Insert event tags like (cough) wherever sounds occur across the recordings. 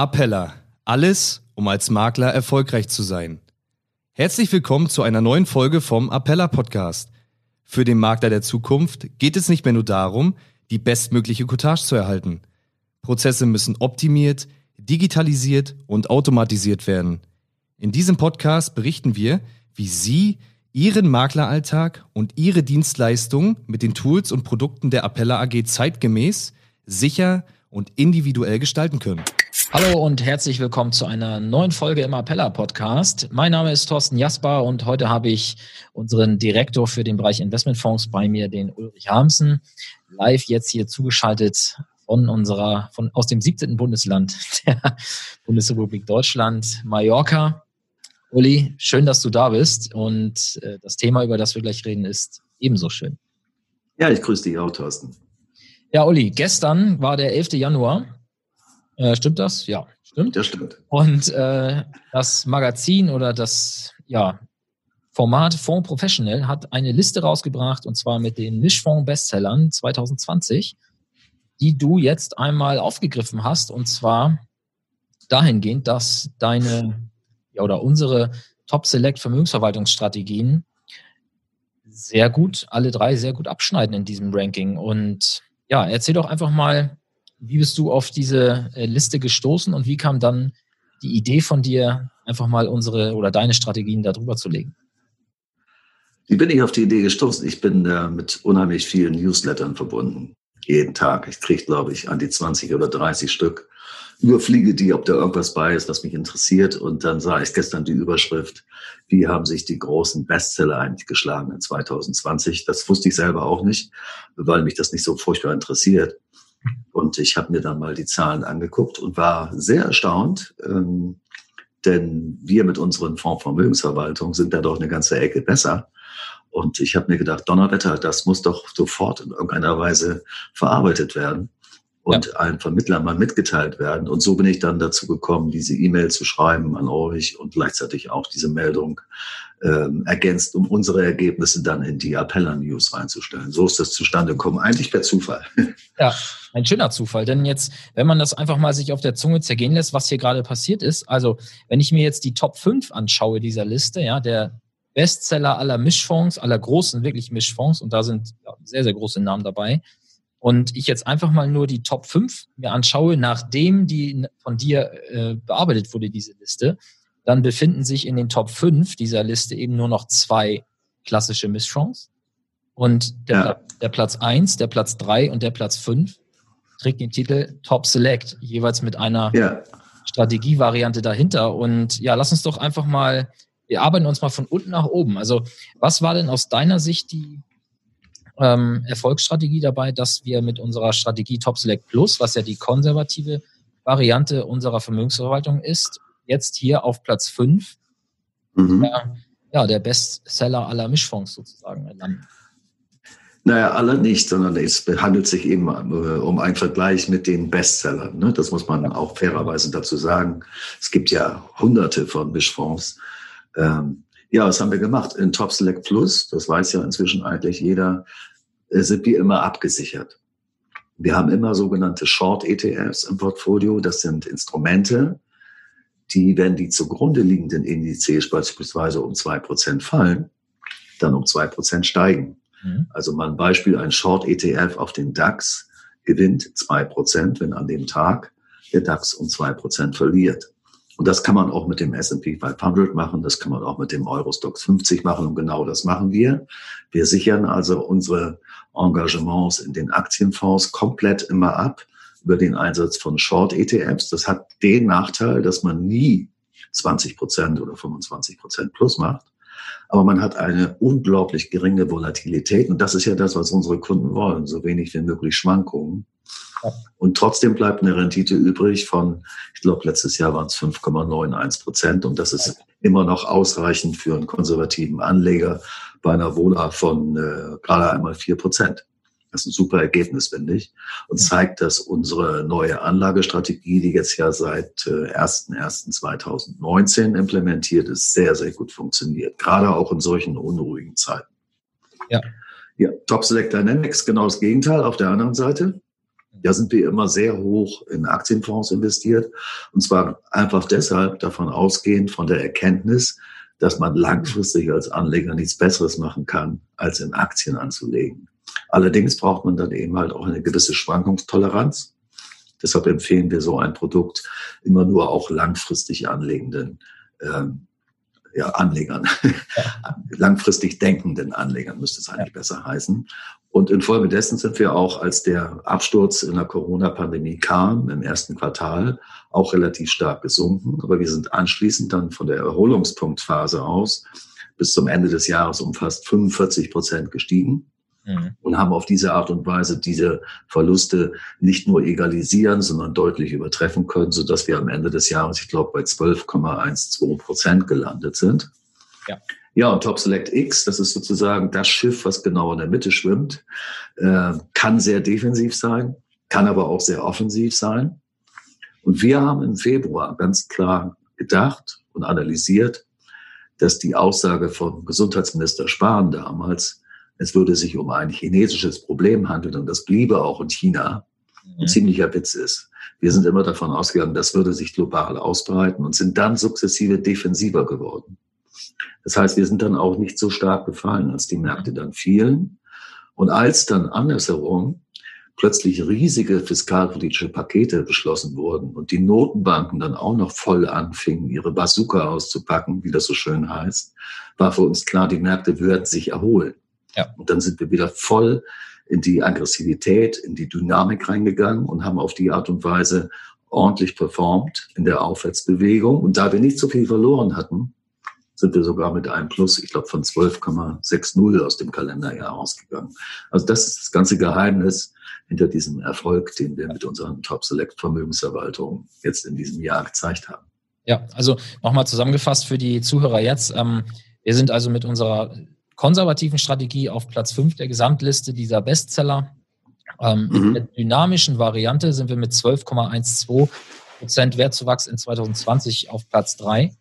Appella. Alles, um als Makler erfolgreich zu sein. Herzlich willkommen zu einer neuen Folge vom Appella Podcast. Für den Makler der Zukunft geht es nicht mehr nur darum, die bestmögliche Cottage zu erhalten. Prozesse müssen optimiert, digitalisiert und automatisiert werden. In diesem Podcast berichten wir, wie Sie Ihren Makleralltag und Ihre Dienstleistungen mit den Tools und Produkten der Appella AG zeitgemäß, sicher und individuell gestalten können. Hallo und herzlich willkommen zu einer neuen Folge im Appella Podcast. Mein Name ist Thorsten Jasper und heute habe ich unseren Direktor für den Bereich Investmentfonds bei mir, den Ulrich Harmsen, live jetzt hier zugeschaltet von unserer, von, aus dem 17. Bundesland (laughs) der Bundesrepublik Deutschland, Mallorca. Uli, schön, dass du da bist und äh, das Thema, über das wir gleich reden, ist ebenso schön. Ja, ich grüße dich auch, Thorsten. Ja, Uli, gestern war der 11. Januar. Äh, stimmt das? Ja, stimmt. Das stimmt. Und äh, das Magazin oder das ja, Format Fonds Professional hat eine Liste rausgebracht und zwar mit den Mischfonds-Bestsellern 2020, die du jetzt einmal aufgegriffen hast und zwar dahingehend, dass deine ja, oder unsere Top Select Vermögensverwaltungsstrategien sehr gut, alle drei sehr gut abschneiden in diesem Ranking und ja, erzähl doch einfach mal, wie bist du auf diese äh, Liste gestoßen und wie kam dann die Idee von dir, einfach mal unsere oder deine Strategien darüber zu legen? Wie bin ich auf die Idee gestoßen? Ich bin äh, mit unheimlich vielen Newslettern verbunden. Jeden Tag. Ich kriege, glaube ich, an die 20 oder 30 Stück. Überfliege die, ob da irgendwas bei ist, was mich interessiert. Und dann sah ich gestern die Überschrift, wie haben sich die großen Bestseller eigentlich geschlagen in 2020. Das wusste ich selber auch nicht, weil mich das nicht so furchtbar interessiert. Und ich habe mir dann mal die Zahlen angeguckt und war sehr erstaunt, ähm, denn wir mit unseren Fondsvermögensverwaltungen sind da doch eine ganze Ecke besser. Und ich habe mir gedacht, Donnerwetter, das muss doch sofort in irgendeiner Weise verarbeitet werden und ja. allen Vermittlern mal mitgeteilt werden. Und so bin ich dann dazu gekommen, diese E-Mail zu schreiben an euch und gleichzeitig auch diese Meldung ähm, ergänzt, um unsere Ergebnisse dann in die Appella News reinzustellen. So ist das zustande gekommen, eigentlich per Zufall. (laughs) Ja, ein schöner Zufall. Denn jetzt, wenn man das einfach mal sich auf der Zunge zergehen lässt, was hier gerade passiert ist, also wenn ich mir jetzt die Top 5 anschaue dieser Liste, ja, der Bestseller aller Mischfonds, aller großen, wirklich Mischfonds, und da sind ja, sehr, sehr große Namen dabei, und ich jetzt einfach mal nur die Top 5 mir anschaue, nachdem die von dir äh, bearbeitet wurde, diese Liste, dann befinden sich in den Top 5 dieser Liste eben nur noch zwei klassische Mischfonds. Und der, ja. der Platz 1, der Platz 3 und der Platz 5 trägt den Titel Top Select, jeweils mit einer ja. Strategievariante dahinter. Und ja, lass uns doch einfach mal, wir arbeiten uns mal von unten nach oben. Also, was war denn aus deiner Sicht die ähm, Erfolgsstrategie dabei, dass wir mit unserer Strategie Top Select Plus, was ja die konservative Variante unserer Vermögensverwaltung ist, jetzt hier auf Platz 5 mhm. der, ja, der Bestseller aller Mischfonds sozusagen landen. Naja, alle nicht, sondern es handelt sich eben äh, um einen Vergleich mit den Bestsellern. Ne? Das muss man auch fairerweise dazu sagen. Es gibt ja hunderte von Mischfonds. Ähm, ja, was haben wir gemacht? In Top Select Plus, das weiß ja inzwischen eigentlich jeder, äh, sind wir immer abgesichert. Wir haben immer sogenannte Short ETFs im Portfolio. Das sind Instrumente, die, wenn die zugrunde liegenden Indizes beispielsweise um zwei Prozent fallen, dann um zwei Prozent steigen. Mhm. Also mal ein Beispiel, ein Short ETF auf den DAX gewinnt zwei Prozent, wenn an dem Tag der DAX um zwei Prozent verliert. Und das kann man auch mit dem S&P 500 machen, das kann man auch mit dem Eurostox 50 machen und genau das machen wir. Wir sichern also unsere Engagements in den Aktienfonds komplett immer ab über den Einsatz von Short-ETFs. Das hat den Nachteil, dass man nie 20 Prozent oder 25 Prozent plus macht. Aber man hat eine unglaublich geringe Volatilität. Und das ist ja das, was unsere Kunden wollen. So wenig wie möglich Schwankungen. Und trotzdem bleibt eine Rendite übrig von, ich glaube, letztes Jahr waren es 5,91 Prozent. Und das ist immer noch ausreichend für einen konservativen Anleger bei einer Wohler von äh, gerade einmal vier Prozent. Das ist ein super Ergebnis, finde ich. Und zeigt, dass unsere neue Anlagestrategie, die jetzt ja seit äh, 1.1.2019 implementiert ist, sehr, sehr gut funktioniert. Gerade auch in solchen unruhigen Zeiten. Ja. Ja, Top Select Dynamics, genau das Gegenteil auf der anderen Seite. Da sind wir immer sehr hoch in Aktienfonds investiert. Und zwar einfach deshalb davon ausgehend von der Erkenntnis, dass man langfristig als Anleger nichts Besseres machen kann, als in Aktien anzulegen. Allerdings braucht man dann eben halt auch eine gewisse Schwankungstoleranz. Deshalb empfehlen wir so ein Produkt immer nur auch langfristig anlegenden ähm, ja, Anlegern, (laughs) langfristig denkenden Anlegern müsste es eigentlich besser heißen. Und infolgedessen sind wir auch, als der Absturz in der Corona-Pandemie kam, im ersten Quartal, auch relativ stark gesunken. Aber wir sind anschließend dann von der Erholungspunktphase aus bis zum Ende des Jahres um fast 45 Prozent gestiegen mhm. und haben auf diese Art und Weise diese Verluste nicht nur egalisieren, sondern deutlich übertreffen können, sodass wir am Ende des Jahres, ich glaube, bei 12,12 Prozent gelandet sind. Ja. Ja, und Top Select X, das ist sozusagen das Schiff, was genau in der Mitte schwimmt, äh, kann sehr defensiv sein, kann aber auch sehr offensiv sein. Und wir haben im Februar ganz klar gedacht und analysiert, dass die Aussage von Gesundheitsminister Spahn damals, es würde sich um ein chinesisches Problem handeln und das bliebe auch in China, ein mhm. ziemlicher Witz ist. Wir sind immer davon ausgegangen, das würde sich global ausbreiten und sind dann sukzessive defensiver geworden. Das heißt, wir sind dann auch nicht so stark gefallen, als die Märkte dann fielen. Und als dann andersherum plötzlich riesige fiskalpolitische Pakete beschlossen wurden und die Notenbanken dann auch noch voll anfingen, ihre Bazooka auszupacken, wie das so schön heißt, war für uns klar, die Märkte würden sich erholen. Ja. Und dann sind wir wieder voll in die Aggressivität, in die Dynamik reingegangen und haben auf die Art und Weise ordentlich performt in der Aufwärtsbewegung. Und da wir nicht so viel verloren hatten, sind wir sogar mit einem Plus, ich glaube, von 12,60 aus dem Kalenderjahr ausgegangen. Also das ist das ganze Geheimnis hinter diesem Erfolg, den wir mit unseren Top Select Vermögensverwaltungen jetzt in diesem Jahr gezeigt haben. Ja, also nochmal zusammengefasst für die Zuhörer jetzt. Ähm, wir sind also mit unserer konservativen Strategie auf Platz 5 der Gesamtliste dieser Bestseller. Ähm, mhm. In der dynamischen Variante sind wir mit 12,12 Prozent Wertzuwachs in 2020 auf Platz 3.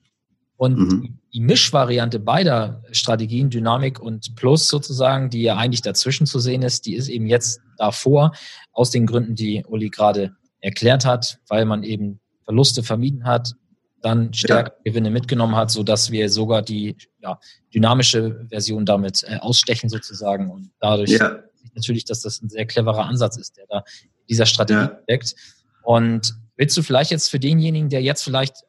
Und mhm. die Mischvariante beider Strategien, Dynamik und Plus sozusagen, die ja eigentlich dazwischen zu sehen ist, die ist eben jetzt davor, aus den Gründen, die Uli gerade erklärt hat, weil man eben Verluste vermieden hat, dann stärker ja. Gewinne mitgenommen hat, so dass wir sogar die ja, dynamische Version damit äh, ausstechen sozusagen und dadurch ja. natürlich, dass das ein sehr cleverer Ansatz ist, der da in dieser Strategie steckt. Und willst du vielleicht jetzt für denjenigen, der jetzt vielleicht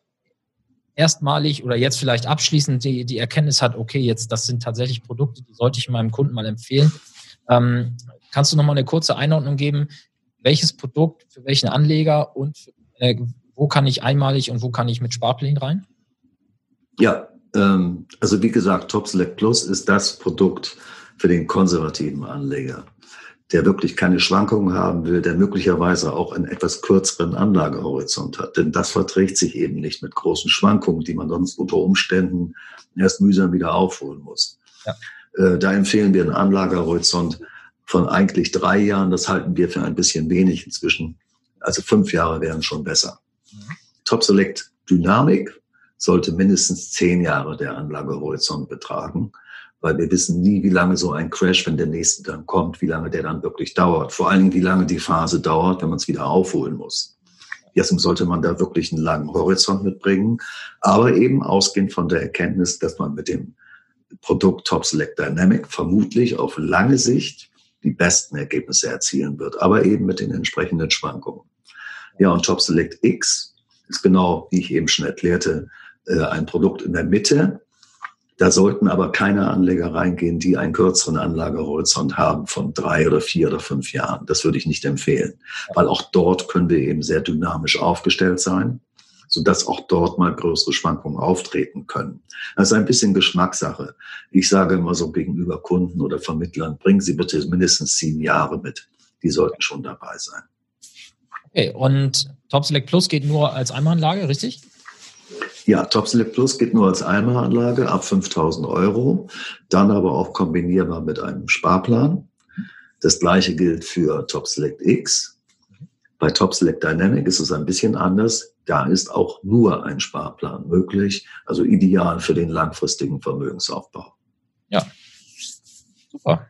erstmalig oder jetzt vielleicht abschließend die, die Erkenntnis hat, okay, jetzt das sind tatsächlich Produkte, die sollte ich meinem Kunden mal empfehlen. Ähm, kannst du noch mal eine kurze Einordnung geben, welches Produkt für welchen Anleger und äh, wo kann ich einmalig und wo kann ich mit Sparplänen rein? Ja, ähm, also wie gesagt, Top Select Plus ist das Produkt für den konservativen Anleger, der wirklich keine Schwankungen haben will, der möglicherweise auch einen etwas kürzeren Anlagehorizont hat. Denn das verträgt sich eben nicht mit großen Schwankungen, die man sonst unter Umständen erst mühsam wieder aufholen muss. Ja. Äh, da empfehlen wir einen Anlagehorizont von eigentlich drei Jahren. Das halten wir für ein bisschen wenig inzwischen. Also fünf Jahre wären schon besser. Top Select Dynamik sollte mindestens zehn Jahre der Anlagehorizont betragen, weil wir wissen nie, wie lange so ein Crash, wenn der nächste dann kommt, wie lange der dann wirklich dauert. Vor allen Dingen, wie lange die Phase dauert, wenn man es wieder aufholen muss. Deswegen sollte man da wirklich einen langen Horizont mitbringen, aber eben ausgehend von der Erkenntnis, dass man mit dem Produkt Top Select Dynamic vermutlich auf lange Sicht die besten Ergebnisse erzielen wird, aber eben mit den entsprechenden Schwankungen. Ja, und Top Select X ist genau, wie ich eben schon erklärte, äh, ein Produkt in der Mitte. Da sollten aber keine Anleger reingehen, die einen kürzeren Anlagehorizont haben von drei oder vier oder fünf Jahren. Das würde ich nicht empfehlen, weil auch dort können wir eben sehr dynamisch aufgestellt sein, sodass auch dort mal größere Schwankungen auftreten können. Das ist ein bisschen Geschmackssache. Ich sage immer so gegenüber Kunden oder Vermittlern, bringen Sie bitte mindestens sieben Jahre mit. Die sollten schon dabei sein. Okay, und Top Select Plus geht nur als Einmalanlage, richtig? Ja, Top Select Plus geht nur als Einmalanlage ab 5000 Euro, dann aber auch kombinierbar mit einem Sparplan. Das gleiche gilt für Top Select X. Bei Top Select Dynamic ist es ein bisschen anders. Da ist auch nur ein Sparplan möglich, also ideal für den langfristigen Vermögensaufbau. Ja, super.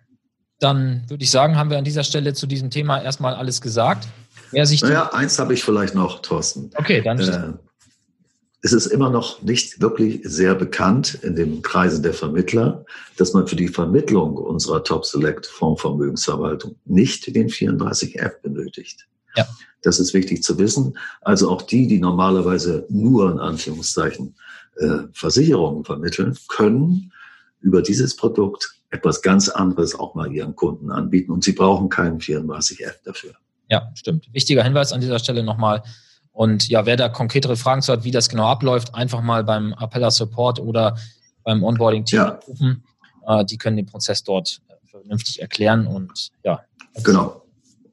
Dann würde ich sagen, haben wir an dieser Stelle zu diesem Thema erstmal alles gesagt. Wer sich naja, eins habe ich vielleicht noch, Thorsten. Okay, dann. Äh, es ist immer noch nicht wirklich sehr bekannt in den Kreisen der Vermittler, dass man für die Vermittlung unserer Top Select Fondsvermögensverwaltung nicht den 34F benötigt. Ja. Das ist wichtig zu wissen. Also auch die, die normalerweise nur in Anführungszeichen äh, Versicherungen vermitteln, können über dieses Produkt etwas ganz anderes auch mal ihren Kunden anbieten und sie brauchen keinen 34F dafür. Ja, stimmt. Wichtiger Hinweis an dieser Stelle nochmal. Und ja, wer da konkretere Fragen zu hat, wie das genau abläuft, einfach mal beim Appella Support oder beim Onboarding-Team ja. rufen. Äh, die können den Prozess dort äh, vernünftig erklären und ja. Genau.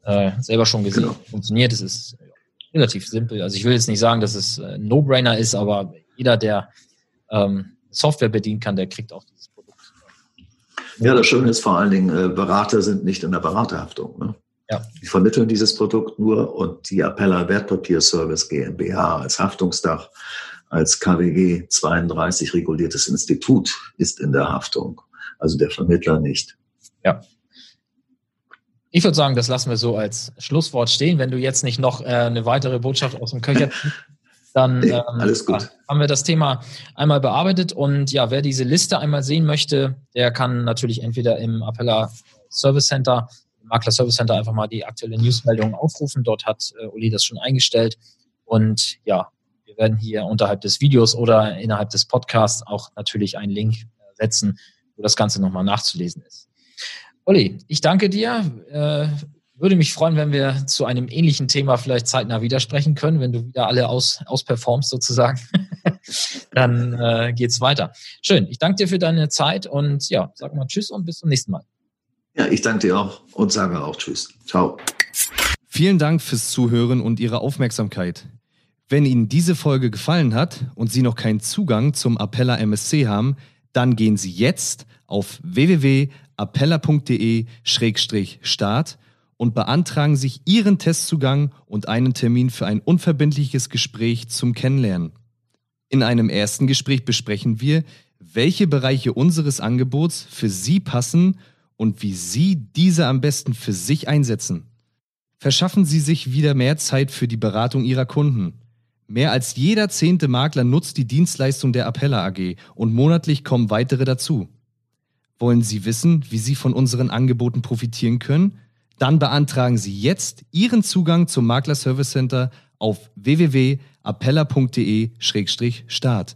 Äh, selber schon gesehen, genau. funktioniert. Es ist äh, relativ simpel. Also ich will jetzt nicht sagen, dass es ein äh, No-Brainer ist, aber jeder, der ähm, Software bedienen kann, der kriegt auch dieses Produkt. Ja, das Schöne ist vor allen Dingen, Berater sind nicht in der Beraterhaftung. Ne? Ja. Die vermitteln dieses Produkt nur und die Appella Wertpapierservice GmbH als Haftungsdach, als KWG 32 reguliertes Institut ist in der Haftung. Also der Vermittler nicht. Ja. Ich würde sagen, das lassen wir so als Schlusswort stehen. Wenn du jetzt nicht noch äh, eine weitere Botschaft aus dem Köcher (laughs) dann nee, ähm, alles gut. haben wir das Thema einmal bearbeitet. Und ja, wer diese Liste einmal sehen möchte, der kann natürlich entweder im Appella Service Center Makler Service Center einfach mal die aktuelle Newsmeldung aufrufen. Dort hat äh, Uli das schon eingestellt. Und ja, wir werden hier unterhalb des Videos oder innerhalb des Podcasts auch natürlich einen Link äh, setzen, wo das Ganze nochmal nachzulesen ist. Uli, ich danke dir. Äh, würde mich freuen, wenn wir zu einem ähnlichen Thema vielleicht zeitnah widersprechen können, wenn du wieder alle aus, ausperformst sozusagen. (laughs) Dann äh, geht's weiter. Schön. Ich danke dir für deine Zeit und ja, sag mal Tschüss und bis zum nächsten Mal. Ja, ich danke dir auch und sage auch Tschüss. Ciao. Vielen Dank fürs Zuhören und Ihre Aufmerksamkeit. Wenn Ihnen diese Folge gefallen hat und Sie noch keinen Zugang zum Appella MSC haben, dann gehen Sie jetzt auf www.appella.de-start und beantragen sich Ihren Testzugang und einen Termin für ein unverbindliches Gespräch zum Kennenlernen. In einem ersten Gespräch besprechen wir, welche Bereiche unseres Angebots für Sie passen und wie Sie diese am besten für sich einsetzen. Verschaffen Sie sich wieder mehr Zeit für die Beratung Ihrer Kunden. Mehr als jeder zehnte Makler nutzt die Dienstleistung der Appella AG und monatlich kommen weitere dazu. Wollen Sie wissen, wie Sie von unseren Angeboten profitieren können? Dann beantragen Sie jetzt Ihren Zugang zum Makler Service Center auf www.appella.de-start.